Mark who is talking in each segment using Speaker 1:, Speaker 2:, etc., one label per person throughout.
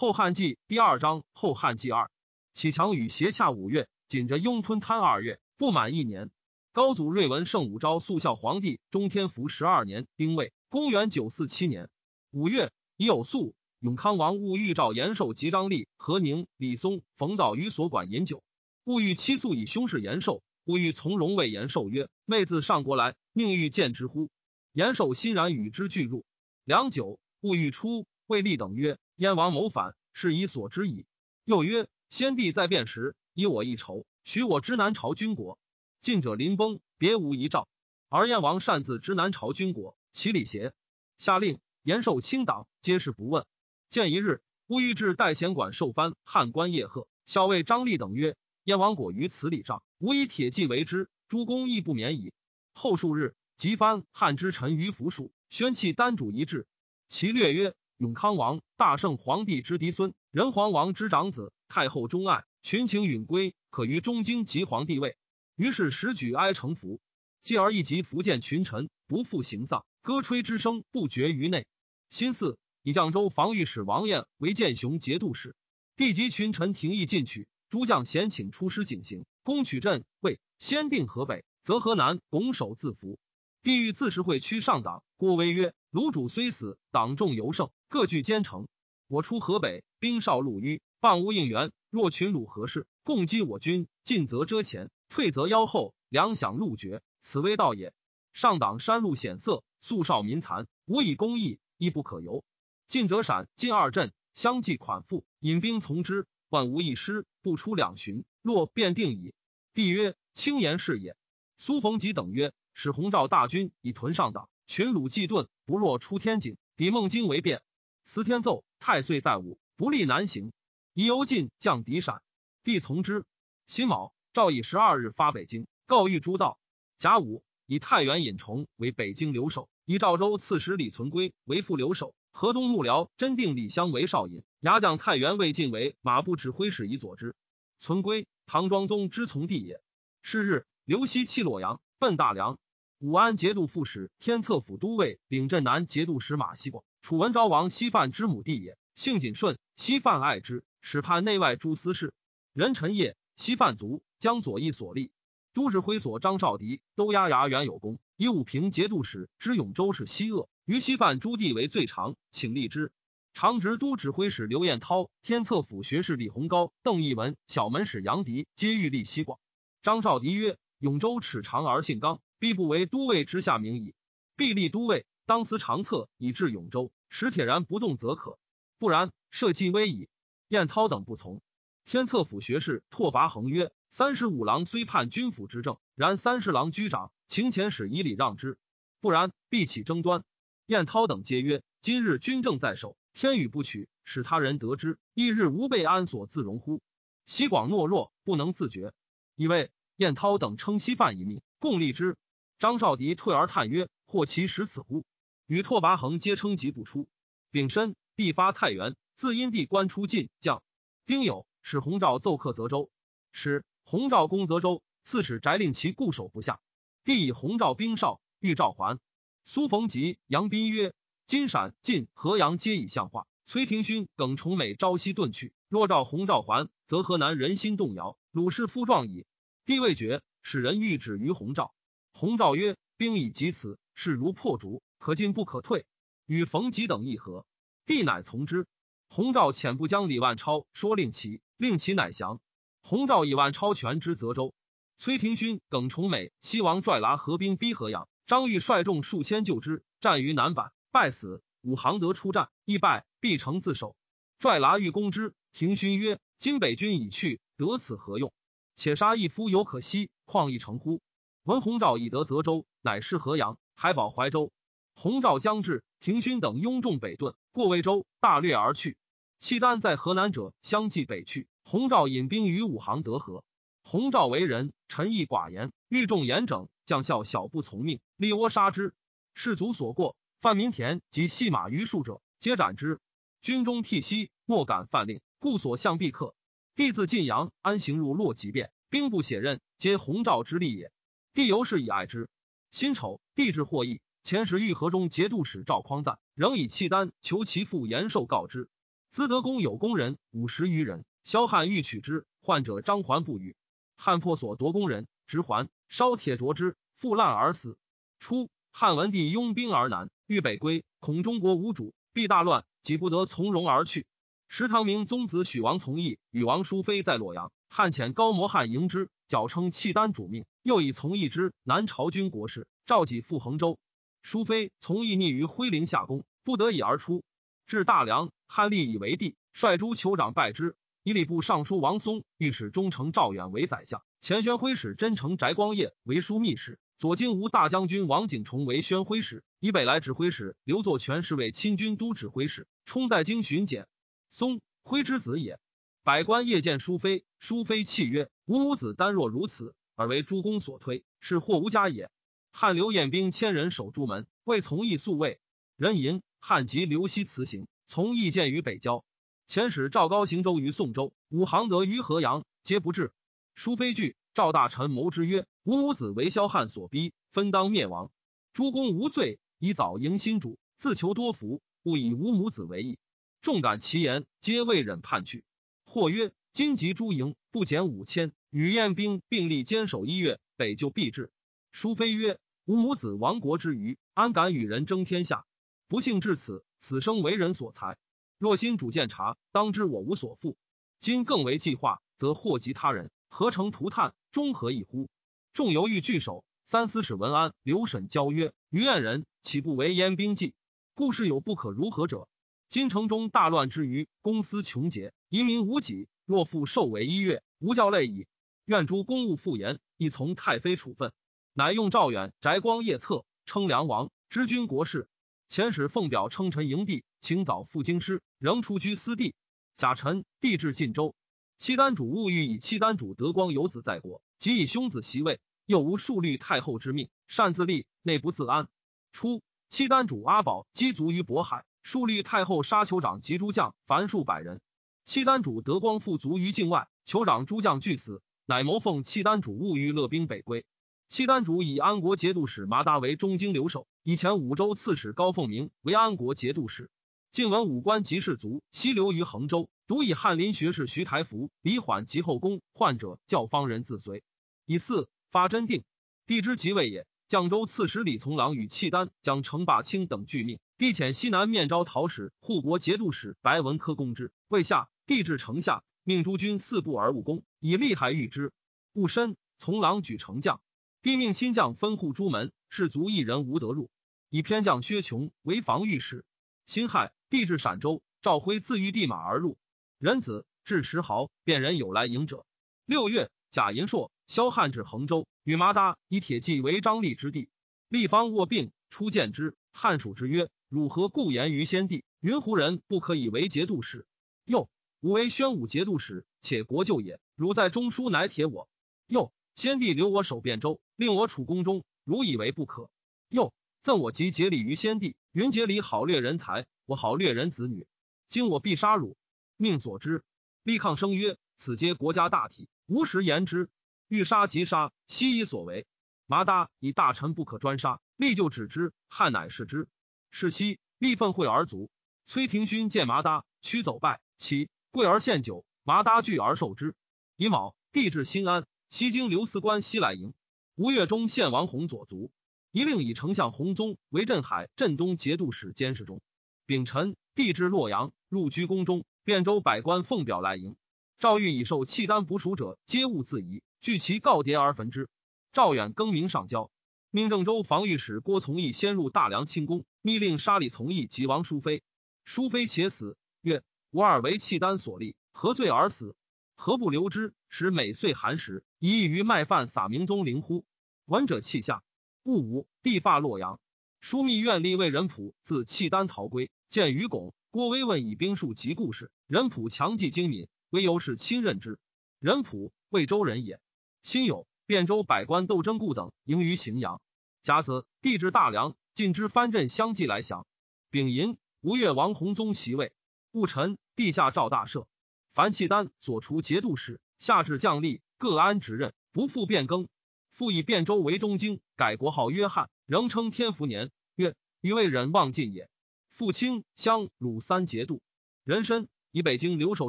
Speaker 1: 后汉纪第二章后汉纪二，启强与斜洽五月，紧着雍吞贪二月，不满一年。高祖睿文圣武昭肃孝皇帝中天福十二年丁未，公元九四七年五月，已有肃永康王戊御召延寿及张立、何宁、李松、冯道于所管饮酒。戊御妻肃以兄事延寿，戊御从容谓延寿曰：“妹自上国来，宁欲见之乎？”延寿欣然与之俱入。良久，戊御出，魏立等曰：“燕王谋反，是以所知矣。”又曰：“先帝在变时，以我一筹，许我知南朝军国。近者临崩，别无遗诏。而燕王擅自知南朝军国，其礼邪？”下令延寿清党，皆是不问。见一日，戊御至代贤馆受藩，汉官叶贺校尉张立等曰：“燕王果于此礼上，吾以铁骑为之，诸公亦不免矣。”后数日，即藩汉之臣于府署，宣弃丹主一制。其略曰：“永康王，大圣皇帝之嫡孙，仁皇王之长子，太后钟爱，群情允归，可于中京即皇帝位。”于是时举哀成服，继而一及福建群臣，不复行丧，歌吹之声不绝于内。新四以绛州防御使王彦为建雄节度使，帝及群臣廷议进取，诸将咸请出师警行，攻取镇魏，先定河北，则河南拱手自服。帝欲自食会区上党，郭威曰。卢主虽死，党众尤盛，各据坚城。我出河北，兵少路迂，傍无应援。若群虏何事？共击我军，进则遮前，退则腰后，粮饷路绝，此危道也。上党山路险塞，素少民残，无以攻邑，亦不可由。进者闪，进二镇，相继款赋，引兵从之，万无一失，不出两旬，若便定矣。帝曰：轻言是也。苏逢吉等曰：使洪赵大军以屯上党。群虏既遁，不若出天井，抵孟津为变。司天奏太岁在午，不利南行。宜由进降敌闪，帝从之。辛卯，诏以十二日发北京，告谕诸道。甲午，以太原尹崇为北京留守，以赵州刺史李存圭为副留守，河东幕僚真定李湘为少尹，牙将太原魏晋为马步指挥使以佐之。存圭，唐庄宗之从弟也。是日，刘熙弃洛阳，奔大梁。武安节度副使、天策府都尉、领镇南节度使马希广，楚文昭王西范之母弟也，性谨顺，西范爱之，使判内外诸司事。人臣业，西范族，将左翼所立。都指挥所张绍迪都押牙原有功，以武平节度使知永州是西恶，于西范诸地为最长，请立之。长直都指挥使刘彦涛、天策府学士李鸿高、邓义文、小门使杨迪皆欲立西广。张绍迪曰：“永州齿长而性刚。”必不为都尉之下名矣。必立都尉，当思长策以至永州，使铁然不动则可。不然，社稷危矣。晏涛等不从。天策府学士拓跋恒曰：“三十五郎虽叛军府之政，然三十郎居长，请遣使以礼让之。不然，必起争端。”晏涛等皆曰：“今日军政在手，天与不取，使他人得之，翌日无备安所自容乎？”西广懦弱，不能自觉，以为晏涛等称西犯一命，共立之。张绍迪退而叹曰：“或其实此乎？”与拓跋恒皆称疾不出。丙申，必发太原，自因地官出晋将。丁酉，使洪昭奏克泽州，使洪昭攻泽州，刺史翟令其固守不下。帝以洪昭兵少，欲召还。苏逢吉、杨斌曰：“金陕、晋、河阳皆已相化。崔廷勋、耿崇美朝夕遁去，若召洪昭还，则河南人心动摇，鲁氏夫壮矣。”帝未决，使人谕旨于洪昭。洪昭曰：“兵已及此，势如破竹，可进不可退。”与冯吉等议和，帝乃从之。洪昭遣部将李万超说令其，令其乃降。洪昭以万超权之泽州。崔廷勋、耿崇美、西王拽剌合兵逼河阳，张玉率众数千救之，战于南坂，败死。武行德出战，亦败，必成自守。拽剌欲攻之，廷勋曰：“今北军已去，得此何用？且杀一夫犹可惜，况一城乎？”闻洪昭已得泽州，乃失河阳，还保怀州。洪昭将至，廷勋等拥众北遁，过魏州，大掠而去。契丹在河南者相继北去。洪昭引兵于武行德河。洪昭为人沉毅寡言，欲重严整，将校小不从命，立窝杀之。士卒所过，范民田及戏马于数者，皆斩之。军中涕息，莫敢犯令，故所向必克。帝自晋阳安行入洛即便，兵不血刃，皆洪昭之力也。帝由是以爱之。辛丑，帝至获益。前时御河中节度使赵匡赞仍以契丹求其父延寿告之。资德宫有宫人五十余人，萧汉欲取之，患者张环不与。汉破所夺宫人，执环，烧铁灼之，复烂而死。初，汉文帝拥兵而南，欲北归，恐中国无主，必大乱，己不得从容而去。石唐明宗子许王从义与王淑妃在洛阳，汉遣高摩汉迎之，矫称契丹主命，又以从义之南朝军国事，召己赴衡州。淑妃从意逆于徽陵下宫，不得已而出，至大梁，汉立以为帝，率诸酋长拜之。以礼部尚书王松、御史中丞赵远为宰相，前宣徽使真诚翟光业为枢密使，左京吴大将军王景崇为宣徽使，以北来指挥使刘作全是为亲军都指挥使，充在京巡检。松，徽之子也。百官夜见淑妃，淑妃泣曰：“吾母子单若如此，而为诸公所推，是祸无家也。”汉刘彦兵千人守朱门，为从义宿卫。人吟汉及刘熙辞行，从义见于北郊。遣使赵高行舟于宋州，武行德于河阳，皆不至。淑妃惧，赵大臣谋之曰：“吾母子为萧汉所逼，分当灭亡。诸公无罪，以早迎新主，自求多福，勿以吾母子为义。”众感其言，皆未忍叛去。或曰：“今及诸营，不减五千，与燕兵并力坚守一月，北就必至。”淑妃曰：“吾母子亡国之余，安敢与人争天下？不幸至此，此生为人所裁。”若心主见察，当知我无所负。今更为计划，则祸及他人，何成涂炭，终何异乎？众犹豫拒守。三司使文安、刘审交曰：“于燕人岂不为燕兵计？故事有不可如何者。今城中大乱之余，公私穷竭，遗民无己。若复受为一月，无教累矣。愿诸公务复言，亦从太妃处分。”乃用赵远、翟光夜策，称梁王，知军国事。遣使奉表称臣迎帝，请早赴京师，仍出居私地。贾臣帝至晋州，契丹主务欲以契丹主德光有子在国，即以兄子袭位，又无数律太后之命，擅自立，内不自安。初，契丹主阿宝积卒于渤海，数律太后杀酋长及诸将，凡数百人。契丹主德光复卒于境外，酋长诸将俱死，乃谋奉契丹主务欲勒兵北归。契丹主以安国节度使麻达为中京留守，以前五州刺史高凤鸣为安国节度使。晋文武官及士卒西流于衡州，独以翰林学士徐台福、李缓及后宫患者教方人自随。以四发真定，帝之即位也。绛州刺史李从郎与契丹将程霸清等拒命，帝遣西南面招讨使护国节度使白文科攻之，未下，帝至城下，命诸军四步而务攻，以利害御之。戊申，从郎举城将。帝命亲将分护朱门，士卒一人无得入。以偏将薛琼为防御使。辛亥，帝至陕州，赵辉自御地马而入。仁子至石壕，便人有来迎者。六月，贾银硕、萧汉至衡州，与麻达以铁骑为张立之地。立方卧病，初见之，汉属之曰：“汝何故言于先帝？云胡人不可以为节度使？又吾为宣武节度使，且国舅也。汝在中书乃铁我。又。”先帝留我守汴州，令我处宫中，如以为不可。又赠我及节礼于先帝，云节礼好掠人才，我好掠人子女。今我必杀汝，命所之。立抗声曰：“此皆国家大体，无实言之。欲杀即杀，悉以所为。”麻达以大臣不可专杀，立就止之。汉乃视之。是夕，立愤会而卒。崔廷勋见麻达，屈走拜，起跪而献酒。麻达惧而受之。乙卯，帝至新安。西京刘司官西来迎，吴越中献王弘左卒，一令以丞相弘宗为镇海、镇东节度使监视中。丙辰，帝至洛阳，入居宫中。汴州百官奉表来迎。赵玉以受契丹捕属者，皆勿自疑，据其告牒而焚之。赵远更名上交，命郑州防御使郭从义先入大梁清宫，密令杀李从义及王淑妃。淑妃且死，曰：“吾二为契丹所立，何罪而死？何不留之？使每岁寒食。”以于麦饭撒明宗灵乎？闻者泣下。戊午，帝发洛阳。枢密院吏魏仁普自契丹逃归，见于拱。郭威问以兵数及故事。仁普强记精敏，威由是亲任之。仁普魏州人也。辛酉，汴州百官斗争故等迎于荥阳。甲子，帝至大梁，晋之藩镇相继来降。丙寅，吴越王弘宗袭位。戊辰，帝下诏大赦，凡契丹所除节度使，下至将吏。各安职任，不复变更。复以汴州为东京，改国号约翰，仍称天福年。曰：余未忍忘尽也。复清襄鲁三节度。人参以北京留守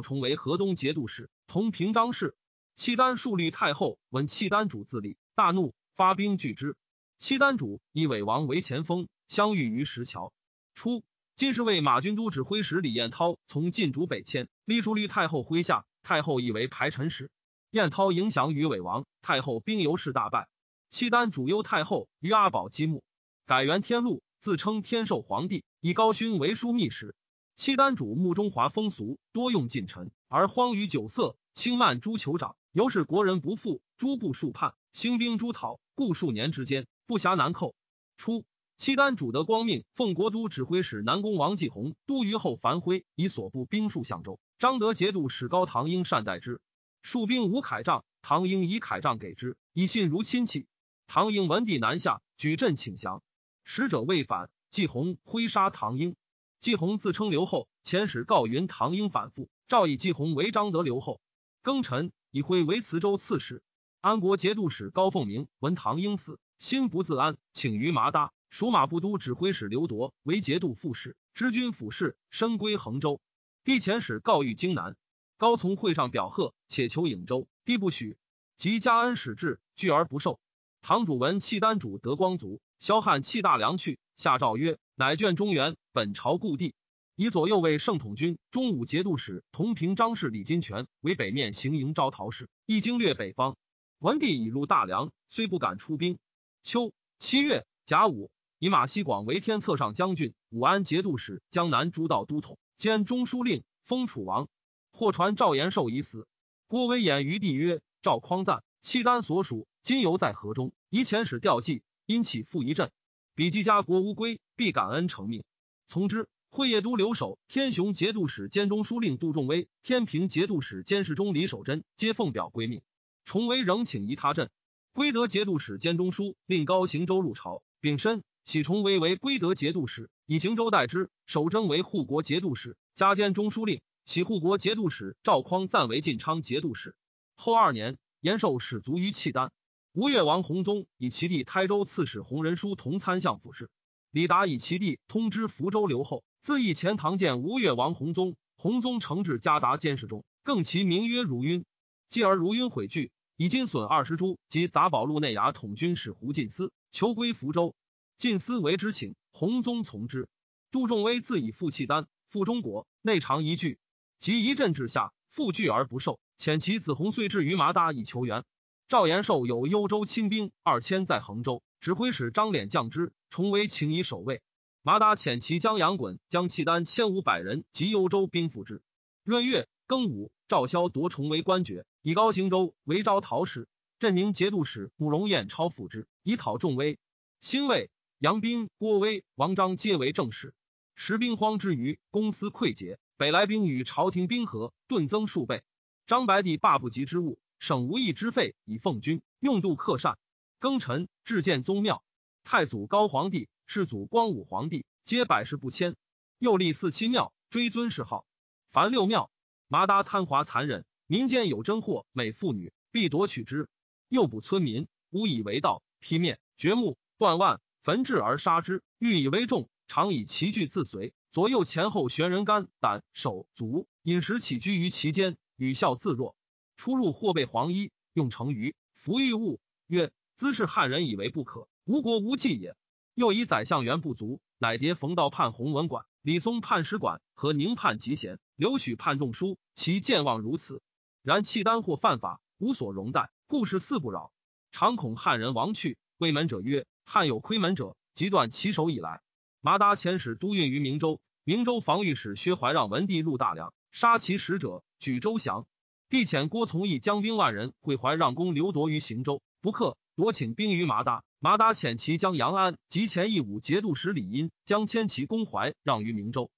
Speaker 1: 重为河东节度使，同平章事。契丹数立太后闻契丹主自立，大怒，发兵拒之。契丹主以伪王为前锋，相遇于石桥。初，金士卫马军都指挥使李彦涛从晋主北迁，隶数律太后麾下，太后以为排陈使。燕涛迎降于伪王，太后兵由是大败。契丹主忧太后于阿保积木，改元天禄，自称天寿皇帝，以高勋为枢密使。契丹主慕中华风俗，多用近臣，而荒于酒色，轻慢诸酋长，由是国人不富，诸部数叛，兴兵诸讨，故数年之间。不暇南寇。初，契丹主得光命，奉国都指挥使南宫王继宏都虞后樊辉以所部兵数相州。张德节度使高唐英善待之，戍兵无铠杖，唐英以铠杖给之，以信如亲戚。唐英闻帝南下，举阵请降，使者未返，季洪挥杀唐英。季洪自称刘后，遣使告云唐英反复，诏以季洪为张德留后。庚辰，以辉为磁州刺史。安国节度使高凤鸣闻唐英死。心不自安，请于麻搭。属马部都指挥使刘铎为节度副使，知军府事，身归衡州。帝遣使告谕荆南，高从会上表贺，且求颍州，帝不许。及加恩使至，拒而不受。堂主闻契丹主德光族，萧汉弃大梁去，下诏曰：“乃眷中原，本朝故地。”以左右卫圣统军中武节度使同平章事李金泉为北面行营招讨使，一经略北方。文帝已入大梁，虽不敢出兵。秋七月甲午，以马希广为天策上将军、武安节度使、江南诸道都统，兼中书令，封楚王。或传赵延寿已死。郭威言于帝曰：“赵匡赞，契丹所属，今犹在河中，以遣使调济，因起复一阵。比季家国无归，必感恩成命。从之。会业都留守天雄节度使兼中书令杜仲威、天平节度使监事中李守贞皆奉表归命。重威仍请移他镇。”归德节度使兼中书令高行州入朝，丙申，喜崇威为归德节度使，以行州代之。守贞为护国节度使，加兼中书令。喜护国节度使赵匡暂为晋昌节度使。后二年，延寿始卒于契丹。吴越王弘宗以其弟台州刺史弘仁书同参相府事。李达以其弟通知福州留后，自义前唐见吴越王弘宗。弘宗承制加达监视中，更其名曰如晕。继而如晕悔惧。以金损二十株及杂宝路内衙统军使胡进思求归福州，进思为之请，弘宗从之。杜仲威自以赴契丹，赴中国，内常一句，及一阵之下，复拒而不受，遣其子弘遂至于麻达以求援。赵延寿有幽州亲兵二千在衡州，指挥使张脸降之，重为请以守卫。麻达遣其将杨衮将契丹千五百人及幽州兵复之。闰月庚午，赵萧夺重为官爵。以高行州为招讨使，镇宁节度使慕容彦超辅之，以讨众威。兴魏、杨斌、郭威、王章皆为正使。时兵荒之余，公司溃竭，北来兵与朝廷兵合，顿增数倍。张白帝罢不及之物，省无益之费以奉军，用度克善。庚辰，至建宗庙。太祖高皇帝、世祖光武皇帝皆百世不迁。又立四七庙，追尊谥号。凡六庙，麻达贪华残忍。民间有真货，美妇女必夺取之，诱捕村民，诬以为盗，劈面掘墓，断腕，焚制而杀之。欲以为重，常以其具自随，左右前后悬人肝胆手足，饮食起居于其间，语笑自若。出入或备黄衣，用成鱼，服御物。曰：兹是汉人以为不可，无国无忌也。又以宰相员不足，乃迭冯道判弘文馆，李松判使馆，和宁判集贤，刘许判中书，其健忘如此。然契丹或犯法，无所容待，故事四不扰。常恐汉人亡去，谓门者曰：“汉有窥门者，即断其手以来。”麻达遣使都运于明州，明州防御使薛怀让闻帝入大梁，杀其使者，举州降。帝遣郭从义将兵万人会怀让公刘夺于行州，不克，夺请兵于麻达。麻达遣其将杨安及前义武节度使李殷将迁其攻怀让于明州，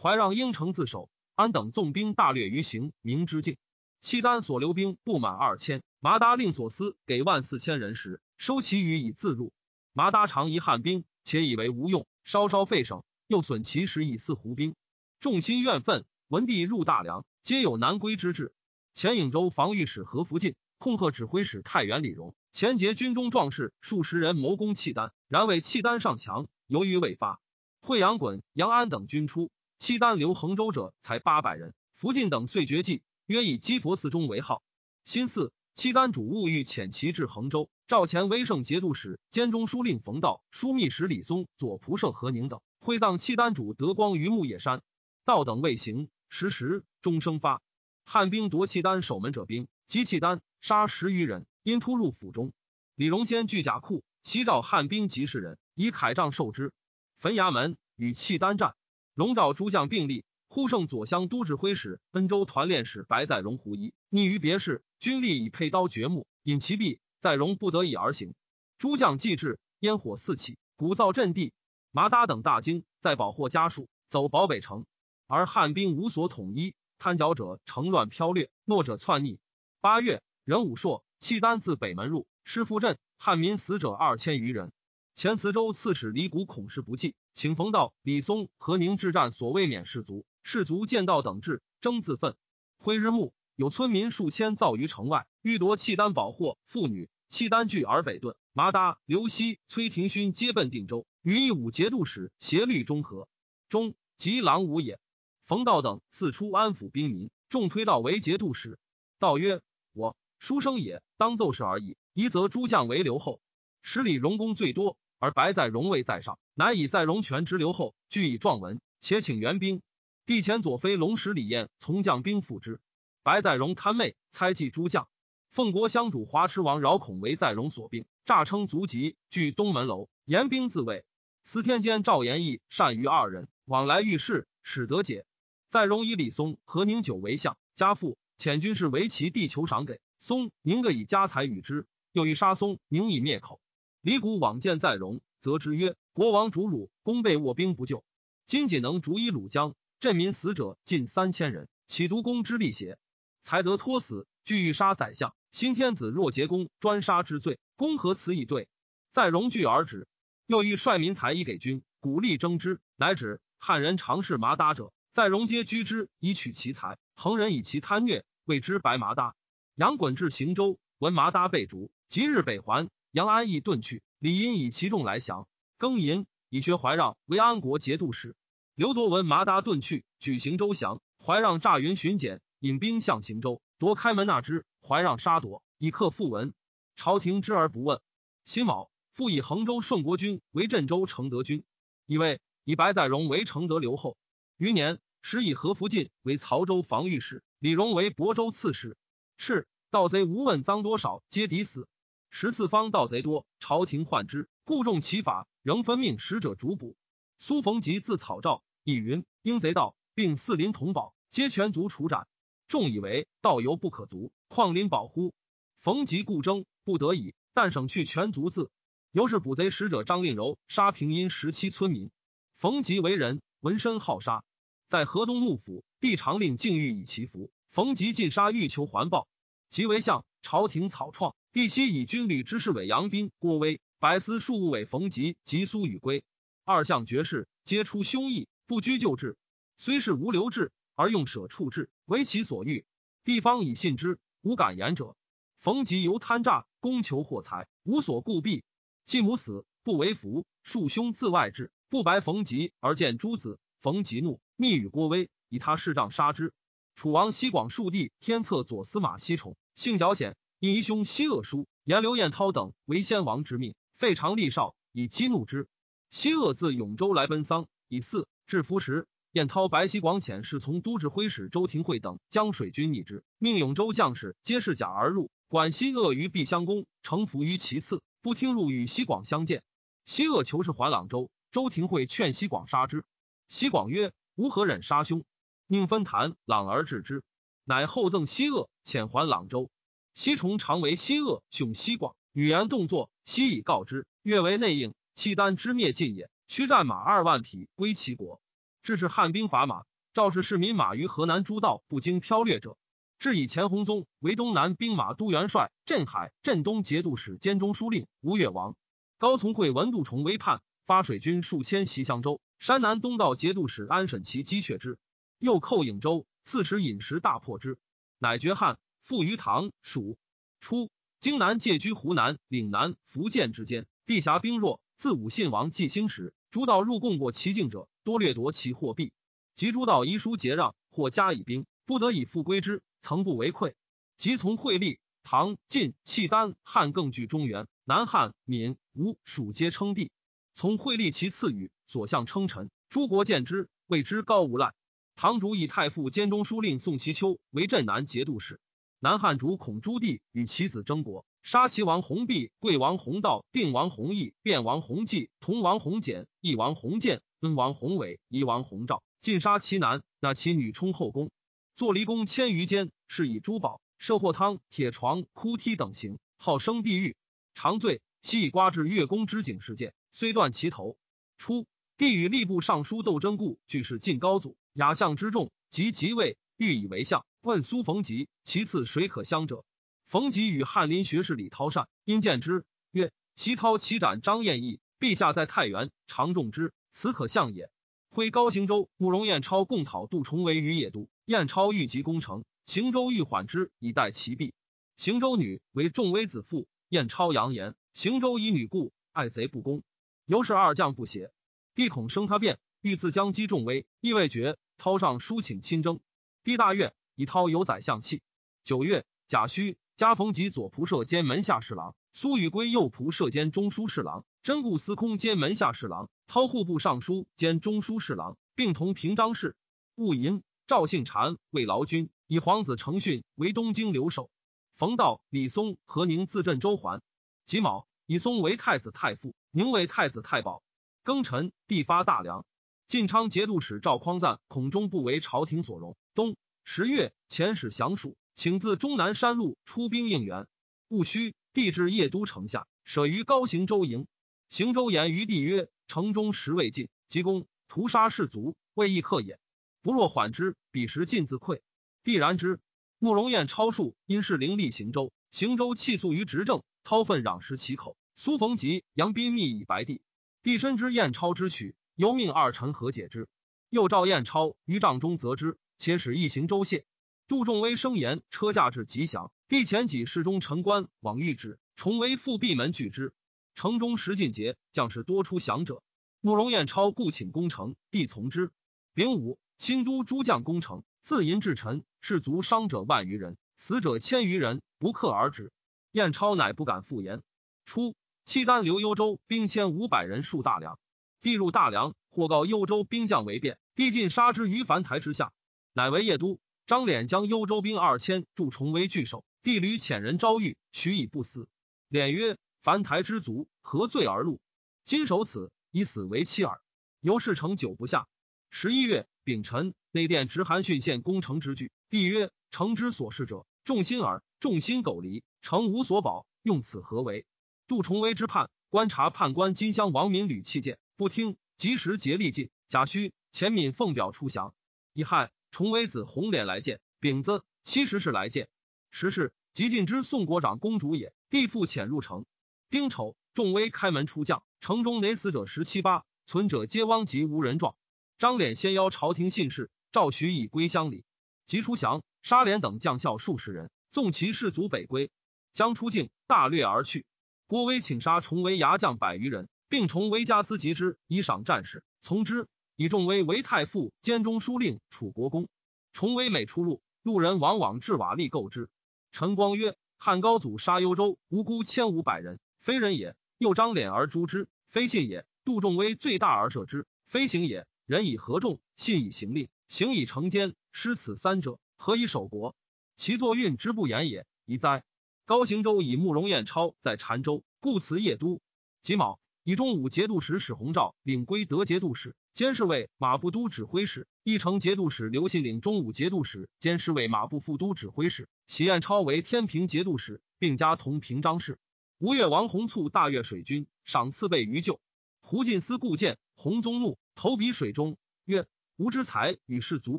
Speaker 1: 怀让应城自守，安等纵兵大掠于行明之境。契丹所留兵不满二千，麻达令所司给万四千人时，收其余以自入。麻达常疑汉兵，且以为无用，稍稍费省，又损其实以四胡兵。众心怨愤，文帝入大梁，皆有南归之志。前颍州防御使何福晋控贺指挥使太原李荣，前节军中壮士数十人谋攻契丹，然为契丹上强，由于未发。惠阳衮、杨安等军出，契丹留衡州者才八百人。福晋等遂绝迹，约以积佛寺中为号。新四，契丹主务欲遣其至衡州，赵前威胜节度使兼中书令冯道、枢密使李松、左仆射何宁等会葬契丹主德光于木叶山。道等未行，时时钟声发。汉兵夺契丹守门者兵，及契丹杀十余人，因突入府中。李荣先据甲库，西召汉兵及士人，以铠杖受之。焚衙门，与契丹战。龙爪诸将并立。呼胜左乡都指挥使、恩州团练使白在荣胡一逆于别室，军力以佩刀掘墓，引其壁，在荣不得已而行。诸将既至，烟火四起，鼓噪震地。麻达等大惊，在保获家属，走保北城。而汉兵无所统一，贪剿者乘乱飘掠，懦者窜逆。八月，任武硕、契丹自北门入，师夫镇，汉民死者二千余人。前磁州刺史李谷恐事不济，请冯道、李松、何宁之战，所谓免士卒。士卒见道等至，争自奋。挥日暮，有村民数千造于城外，欲夺契丹宝货、妇女。契丹拒而北遁。麻达、刘熙、崔廷勋皆奔定州，与一武节度使协律中和。中即狼武也。冯道等四出安抚兵民，众推道为节度使。道曰：“我书生也，当奏事而已。一则诸将为留后，十里荣功最多，而白在荣位在上，乃以在荣权之留后，据以状文，且请援兵。帝前左飞龙石李彦从将兵赴之。白在荣贪媚，猜忌诸将。奉国相主华池王饶孔为在荣所病，诈称卒疾，据东门楼，严兵自卫。司天监赵延义善于二人往来遇事，使得解。”在荣以李松、何宁久为相，家父遣军士为其地求赏给松宁，各以家财与之，又欲杀松宁以灭口。李谷往见在荣，则之曰：“国王主辱，功被卧兵不救，今仅能逐一鲁江，镇民死者近三千人，岂独公之力邪？才得托死，俱欲杀宰相。新天子若结功专杀之罪，公何辞以对？”在荣惧而止，又欲率民财以给军，鼓励征之，乃止。汉人常侍麻达者。在戎皆居之，以取其财；恒人以其贪虐，谓之白麻搭。杨衮至行州，闻麻搭被逐，即日北还。杨安义遁去，李因以其众来降。庚寅，以薛怀让为安国节度使。刘铎闻麻搭遁去，举行州降。怀让诈云巡检，引兵向行州，夺开门纳之。怀让杀夺，以克复文。朝廷知而不问。辛卯，复以衡州顺国君为镇州承德君，以为以白载荣为承德留后。余年，时以何福晋为曹州防御使，李荣为亳州刺史。是盗贼无问赃多少，皆抵死。十四方盗贼多，朝廷患之，故重其法，仍分命使者逐捕。苏逢吉自草诏，以云：应贼盗，并四邻同保，皆全族处斩。众以为道犹不可足，况临保乎？逢吉故争，不得已，但省去全族字。由是捕贼使者张令柔杀平阴十七村民。逢吉为人，纹身好杀。在河东幕府，帝常令敬欲以其服。逢吉尽杀，欲求环抱。即为相，朝廷草创。帝悉以军旅之事委杨斌、郭威、百司庶务委冯吉及苏与归二相爵士，皆出凶意，不拘旧制。虽是无留制，而用舍处置，为其所欲。地方以信之，无敢言者。冯吉由贪诈，攻求获财，无所顾避。继母死，不为服，庶兄自外至，不白冯吉而见诸子。冯吉怒。密与郭威，以他视杖杀之。楚王西广数帝天策左司马西崇，性狡险，因遗兄西恶叔，言刘彦涛等为先王之命，废长立少，以激怒之。西恶自永州来奔丧，以四至夫时，燕涛白西广遣侍从都指挥使周廷惠等将水军逆之，命永州将士皆是甲而入，管西恶于毕襄公，臣服于其次，不听入与西广相见。西恶求是还朗州，周廷惠劝西广杀之，西广曰。吾何忍杀兄？宁分谭朗而治之，乃厚赠西鄂，遣还朗州。西崇常为西鄂兄西广，语言动作，西以告之，越为内应。契丹之灭尽也，驱战马二万匹归齐国。致是汉兵伐马，赵氏市民马于河南诸道不经剽掠者。至以钱弘宗为东南兵马都元帅，镇海、镇东节度使兼中书令，吴越王高从诲、文杜崇为叛，发水军数千袭襄州。山南东道节度使安审其击却之，又寇颍州，刺史饮食大破之，乃绝汉，复于唐蜀。初，荆南借居湖南、岭南、福建之间，地狭兵弱。自武信王继兴时，诸道入贡过其境者，多掠夺其货币。及诸道遗书结让，或加以兵，不得已复归之，曾不为愧。即从惠历、唐、晋、契丹、汉更据中原，南汉、闽、吴、蜀皆称帝。从惠历其赐予，所向称臣，诸国见之，谓之高无赖。唐主以太傅兼中书令宋其丘为镇南节度使。南汉主孔朱棣与其子争国，杀齐王弘弼、贵王弘道、定王弘毅、卞王弘济、同王弘简、义王弘建、恩王弘伟、夷王弘照，尽杀其男，纳其女充后宫，坐离宫千余间，是以珠宝、设货汤、铁床、哭梯等行，号生地狱。长罪，系以刮至月宫之景事件，虽断其头。初，帝与吏部尚书窦真固俱是晋高祖，雅相之众，及即位，欲以为相。问苏逢吉，其次谁可相者？逢吉与翰林学士李涛善，因见之，曰：“齐涛齐斩张彦义，陛下在太原，常重之，此可相也。”挥高行州慕容彦超共讨杜重围于野都，彦超欲急攻城，行州欲缓之，以待其弊。行州女为仲威子妇，彦超扬言，行州以女故，爱贼不攻，由是二将不协。帝恐生他变，欲自将击重威，意未决，涛上书请亲征，帝大悦。以涛有宰相气。九月，贾诩、加逢吉左仆射兼门下侍郎，苏与归右仆射兼中书侍郎，真固司空兼门下侍郎，涛户部尚书兼中书侍郎，并同平章事。戊寅，赵信禅为劳军，以皇子承训为东京留守。冯道、李松、何宁自镇周环。己卯，以松为太子太傅，宁为太子太保。庚辰，地发大梁。晋昌节度使赵匡赞孔中不为朝廷所容。冬。十月，遣使降蜀，请自终南山路出兵应援。戊戌，帝至邺都城下，舍于高行州营。行州言于帝曰：“城中实未尽，急攻屠杀士卒，未易克也。不若缓之，彼时尽自溃。”帝然之。慕容彦超数因是凌厉行州，行州气诉于执政，掏粪壤食其口。苏逢吉、杨斌密以白帝。帝深知彦超之曲，由命二臣和解之。又召彦超于帐中责之。且使一行州谢，杜仲威声言车驾至吉祥，帝前己侍中陈官往谕之，重为复闭门拒之。城中时尽节，将士多出降者。慕容彦超故请攻城，帝从之。丙午，新都诸将攻城，自寅至臣，士卒伤者万余人，死者千余人，不克而止。彦超乃不敢复言。初，契丹留幽州兵千五百人戍大梁，帝入大梁，或告幽州兵将为变，帝尽杀之于樊台之下。乃为邺都，张敛将幽州兵二千助重围据守，帝屡遣人招谕，许以不死。敛曰：“樊台之卒何罪而戮？今守此，以死为妻耳。”由是成久不下。十一月丙辰，内殿直函训献攻城之具。帝曰：“城之所事者，众心耳，众心苟离，城无所保，用此何为？”杜重威之叛，观察判官金乡王民吕弃谏，不听，及时竭力尽。贾诩、钱敏奉表出降。乙亥。崇威子红脸来见，丙子七十是来见。时是即进之宋国长公主也。帝父潜入城。丁丑，众威开门出将，城中累死者十七八，存者皆汪及无人状。张脸先邀朝廷信士，赵徐以归乡里。即出降，杀连等将校数十人，纵其士卒北归。将出境，大掠而去。郭威请杀崇威牙将百余人，并崇威家资集之，以赏战士，从之。以仲威为太傅兼中书令，楚国公。崇威每出入，路人往往至瓦砾购之。陈光曰：“汉高祖杀幽州无辜千五百人，非人也；又张脸而诛之，非信也。杜仲威罪大而赦之，非行也。人以何众？信以行令，行以成奸。失此三者，何以守国？其作运之不言也，宜哉！”高行州以慕容彦超在澶州，故辞邺都。己卯，以中武节度使史弘照领归德节度使。监侍卫马步都指挥使，义城节度使刘信领中武节度使，监侍卫马步副都指挥使。喜彦超为天平节度使，并加同平章事。吴越王弘促大越水军，赏赐备于旧。胡进思故见，弘宗怒，投笔水中，曰：“吾之才与士卒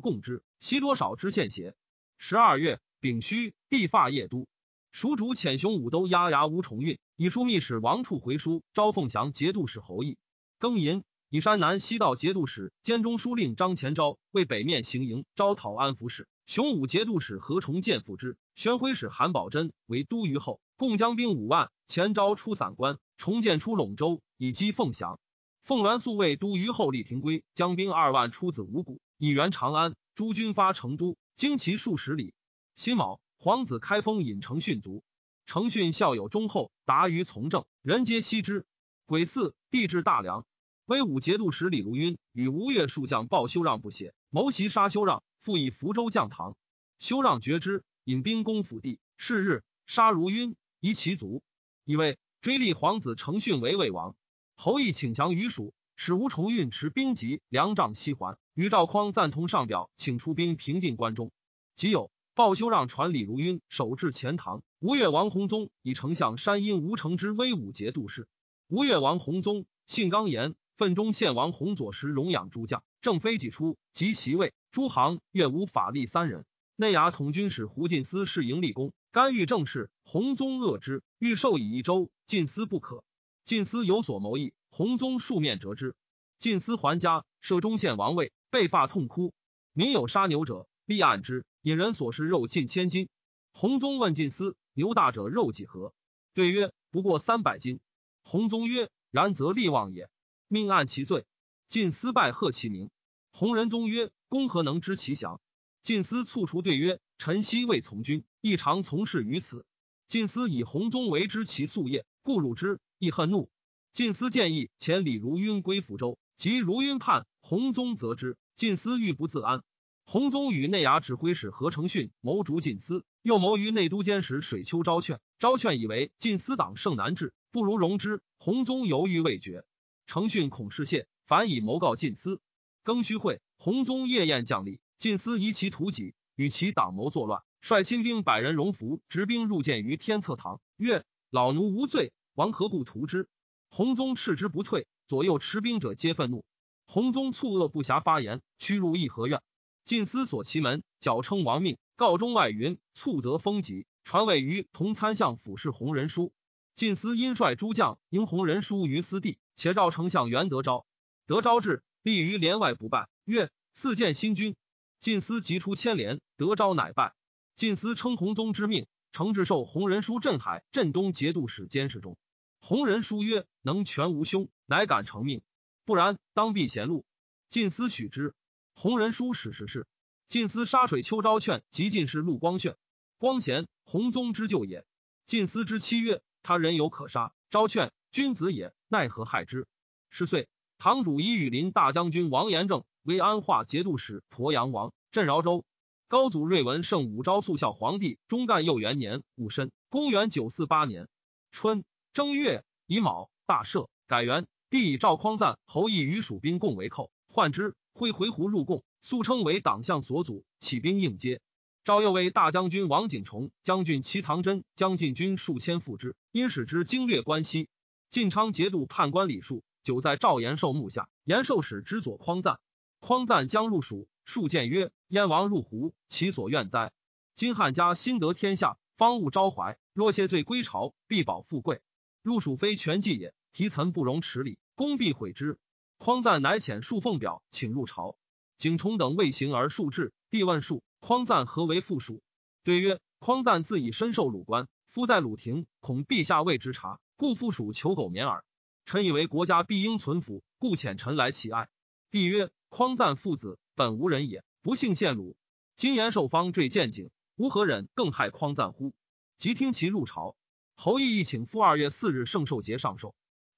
Speaker 1: 共之，惜多少之献邪？”十二月丙戌，帝发邺都，蜀主遣雄武都押牙吴重运，以书密使王处回书，招凤翔节度使侯毅。庚寅。以山南西道节度使兼中书令张前昭为北面行营招讨安抚使，雄武节度使何重建复之，宣徽使韩宝珍为都虞候，共将兵五万。前昭出散关，重建出陇州以击凤翔。凤鸾素为都虞候立廷圭将兵二万出自五谷以援长安。诸军发成都，经其数十里。辛卯，皇子开封引程训卒。程训孝友忠厚，达于从政，人皆惜之。癸巳，帝至大梁。威武节度使李如晕与吴越数将鲍修让不协，谋袭杀修让，复以福州降唐。修让觉之，引兵攻府地。是日，杀如晕，夷其族，以为追立皇子程训为魏王。侯毅请降于蜀，使吴重运持兵籍粮帐西还。与赵匡赞同上表，请出兵平定关中。即有鲍修让传李如晕守至钱塘。吴越王弘宗以丞相山阴吴承之威武节度使。吴越王弘宗性刚严。奋中献王弘左时荣养诸将，正妃己出，及席位。诸行越无法力三人。内衙统军使胡进思是营立功，干预政事。弘宗恶之，欲授以一州。进思不可。进思有所谋议，弘宗数面折之。进思还家，设中献王位，被发痛哭。民有杀牛者，立案之。引人所食肉近千斤。洪宗问进思：牛大者肉几何？对曰：不过三百斤。洪宗曰：然则利旺也。命按其罪，晋思拜贺其名。洪仁宗曰：“公何能知其详？”晋思促除对曰：“臣昔未从军，亦常从事于此。”晋思以洪宗为之其夙业，故辱之，亦恨怒。晋思建议遣李如晕归福州，及如晕叛，洪宗责之。晋思欲不自安，弘宗与内衙指挥使何承训谋逐晋思，又谋于内都监使水丘昭劝。昭劝以为晋思党胜难治，不如容之。弘宗犹豫未决。承训恐失谢，反以谋告晋思。庚戌会，弘宗夜宴降吏，晋思疑其图己，与其党谋作乱，率亲兵百人荣服，执兵入见于天策堂，曰：“老奴无罪，王何故屠之？”弘宗斥之不退，左右持兵者皆愤怒。弘宗蹙恶不暇发言，驱入颐和院。晋思锁其门，矫称王命，告中外云：“促得封疾，传位于同参相府事弘仁书。”晋思因率诸将迎弘仁书于私地。且召丞相元德昭，德昭至，立于帘外不拜。曰：赐见新君。晋思即出牵连，德昭乃拜。晋思称弘宗之命，承制受弘仁书镇海、镇东节度使监视中。弘仁书曰：能全无凶，乃敢成命。不然，当避贤路。晋思许之。弘仁书史时事。晋司沙水秋昭劝及进士陆光炫。光贤，弘宗之舅也。晋司之妻曰：他人有可杀。昭劝。君子也，奈何害之？十岁，堂主以羽林大将军王延政为安化节度使、鄱阳王，镇饶州。高祖睿文圣武昭肃孝皇帝中干佑元年戊申，公元九四八年春正月乙卯，大赦，改元。帝以赵匡赞侯义与蜀兵共为寇，换之，挥回鹘入贡，素称为党项所阻，起兵应接。赵又为大将军王景崇、将军齐藏真将进军数千赴之，因使之经略关西。晋昌节度判官李树久在赵延寿幕下，延寿使之左匡赞。匡赞将入蜀，数谏曰：“燕王入胡，其所愿哉？今汉家新得天下，方务昭怀。若谢罪归朝，必保富贵。入蜀非全计也，提岑不容迟礼，公必毁之。”匡赞乃遣数奉表，请入朝。景崇等未行而数至，帝问数匡赞何为附属？对曰：“匡赞自以身受鲁官，夫在鲁庭，恐陛下未之察。”故附属求苟免耳。臣以为国家必应存福，故遣臣来乞爱。帝曰：匡赞父子本无人也，不幸陷虏。今延寿方坠见景，吾何忍更害匡赞乎？即听其入朝。侯毅亦请赴二月四日圣寿节上寿。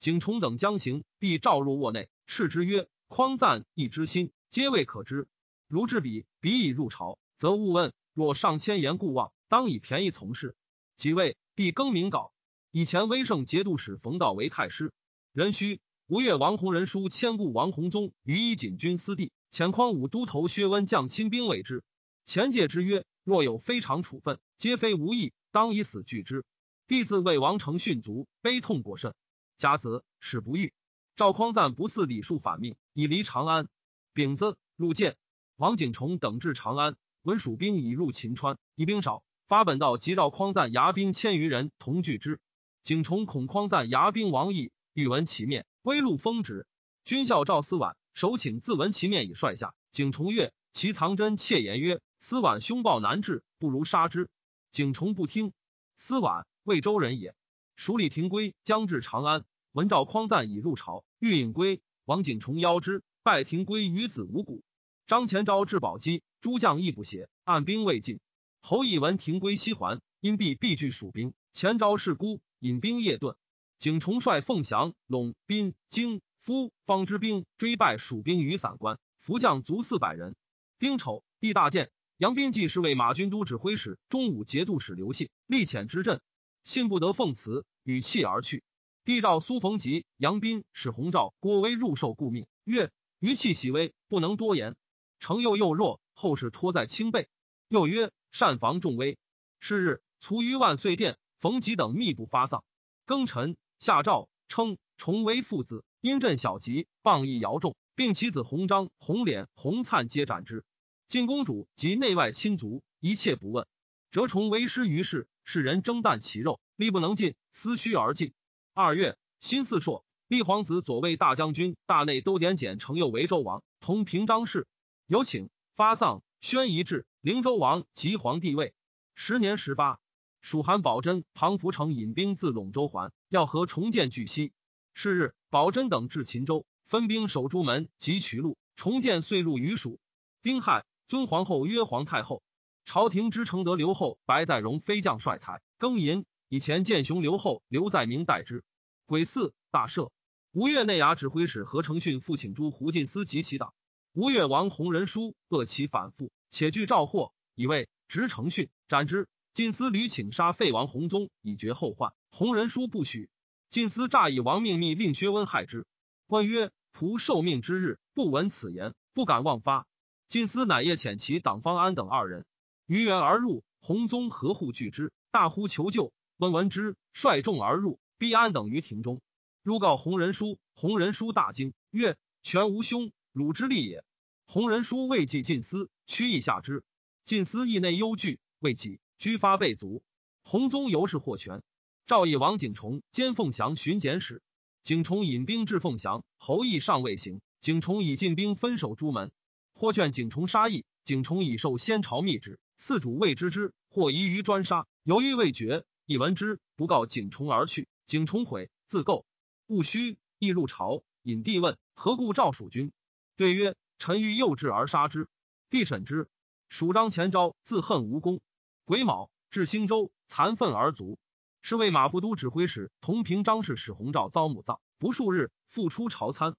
Speaker 1: 景崇等将行，帝召入卧内，斥之曰：匡赞义之心，皆未可知。如至彼，彼已入朝，则勿问。若上千言故望，当以便宜从事。即位，帝更名稿。以前威胜节度使冯道为太师。壬戌，吴越王弘仁书迁故王弘宗于一锦军司地，遣匡武都头薛温将亲兵为之。前戒之曰：若有非常处分，皆非无意，当以死拒之。弟子为王承训卒，悲痛过甚。甲子，使不遇。赵匡赞不似礼数反命，以离长安。丙子，入见王景崇等至长安，闻蜀兵已入秦川，以兵少，发本道及赵匡赞牙兵千余人同拒之。景崇恐匡赞牙兵王毅，欲闻其面，微禄封旨。军校赵思婉，首请自闻其面以率下。景崇曰：“其藏真窃言曰：‘思婉凶暴难治，不如杀之。’景崇不听。思婉，魏州人也。蜀李廷圭将至长安，闻赵匡赞已入朝，欲引归。王景崇邀之，拜廷圭于子无谷。张前昭至宝鸡，诸将亦不写，按兵未进。侯义闻停归西还，因必必拒蜀兵，前招是孤，引兵夜遁。景崇率凤翔、陇、滨、京、夫方之兵追败蜀兵于散关，伏将卒四百人。丁丑，帝大建。杨斌既是为马军都指挥使、中武节度使刘信，力遣之阵，信不得奉辞，与弃而去。帝召苏逢吉、杨斌、使洪昭、郭威入受顾命，曰：“余气喜微，不能多言。程又又弱，后事托在清背。”又曰：“善防重危。”是日，卒于万岁殿，逢吉等密不发丧。庚辰，下诏称重威父子因镇小吉，谤议姚仲，并其子洪章、洪脸、洪灿皆斩之。晋公主及内外亲族一切不问，折崇为师于世，世人争啖其肉，力不能尽，思虚而尽。二月，辛巳朔，立皇子左卫大将军、大内都点检程右为周王，同平章事。有请发丧，宣仪制，灵州王即皇帝位。时年十八，蜀韩保真、庞福成引兵自陇州还，要和重建巨西。是日，保真等至秦州，分兵守朱门及渠路。重建遂入于蜀。丁亥。尊皇后曰皇太后，朝廷之承德刘后白在荣飞将帅才，庚寅以前建雄刘后刘在明代之。癸巳大赦。吴越内衙指挥使何承训复请诸胡进司及其党。吴越王弘仁书恶其反复，且据诏获，以为执承训斩之。晋司屡请杀废王弘宗以绝后患，弘仁书不许。晋司诈以王命密令薛温害之。官曰：仆受命之日，不闻此言，不敢妄发。晋司乃夜遣其党方安等二人于原而入，弘宗合护拒之，大呼求救。温闻之，率众而入，逼安等于庭中。入告弘仁书，弘仁书大惊，曰：“全无兄，汝之力也。”弘仁书未记晋司，屈意下之。晋司意内忧惧，未己居发备卒。洪宗由是获权。赵以王景崇兼凤翔巡检使。景崇引兵至凤翔，侯毅尚未行，景崇已进兵分守朱门。或劝景崇杀义，景崇已受先朝密旨，四主未知之，或疑于专杀，犹豫未决。以闻之，不告景崇而去。景崇悔，自构。戊戌，亦入朝，引帝问何故召蜀军，对曰：臣欲诱之而杀之。帝审之，蜀张前招，自恨无功。癸卯，至兴州，残愤而卒。是为马步都指挥使同平章事使洪昭遭母葬，不数日，复出朝参。